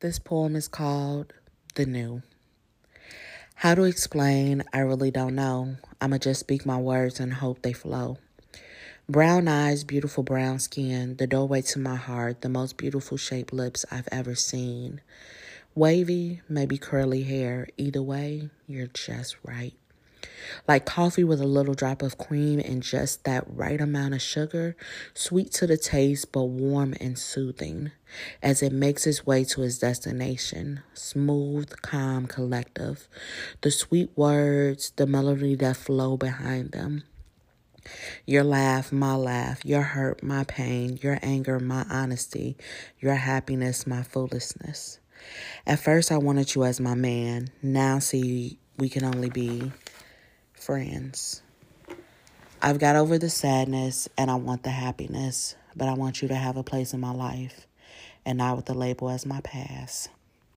This poem is called The New. How to explain, I really don't know. I'ma just speak my words and hope they flow. Brown eyes, beautiful brown skin, the doorway to my heart, the most beautiful shaped lips I've ever seen. Wavy, maybe curly hair, either way, you're just right. Like coffee with a little drop of cream and just that right amount of sugar, sweet to the taste but warm and soothing as it makes its way to its destination. Smooth, calm, collective. The sweet words, the melody that flow behind them. Your laugh, my laugh, your hurt, my pain, your anger, my honesty, your happiness, my foolishness. At first, I wanted you as my man. Now, see, we can only be friends. I've got over the sadness and I want the happiness, but I want you to have a place in my life and not with the label as my past.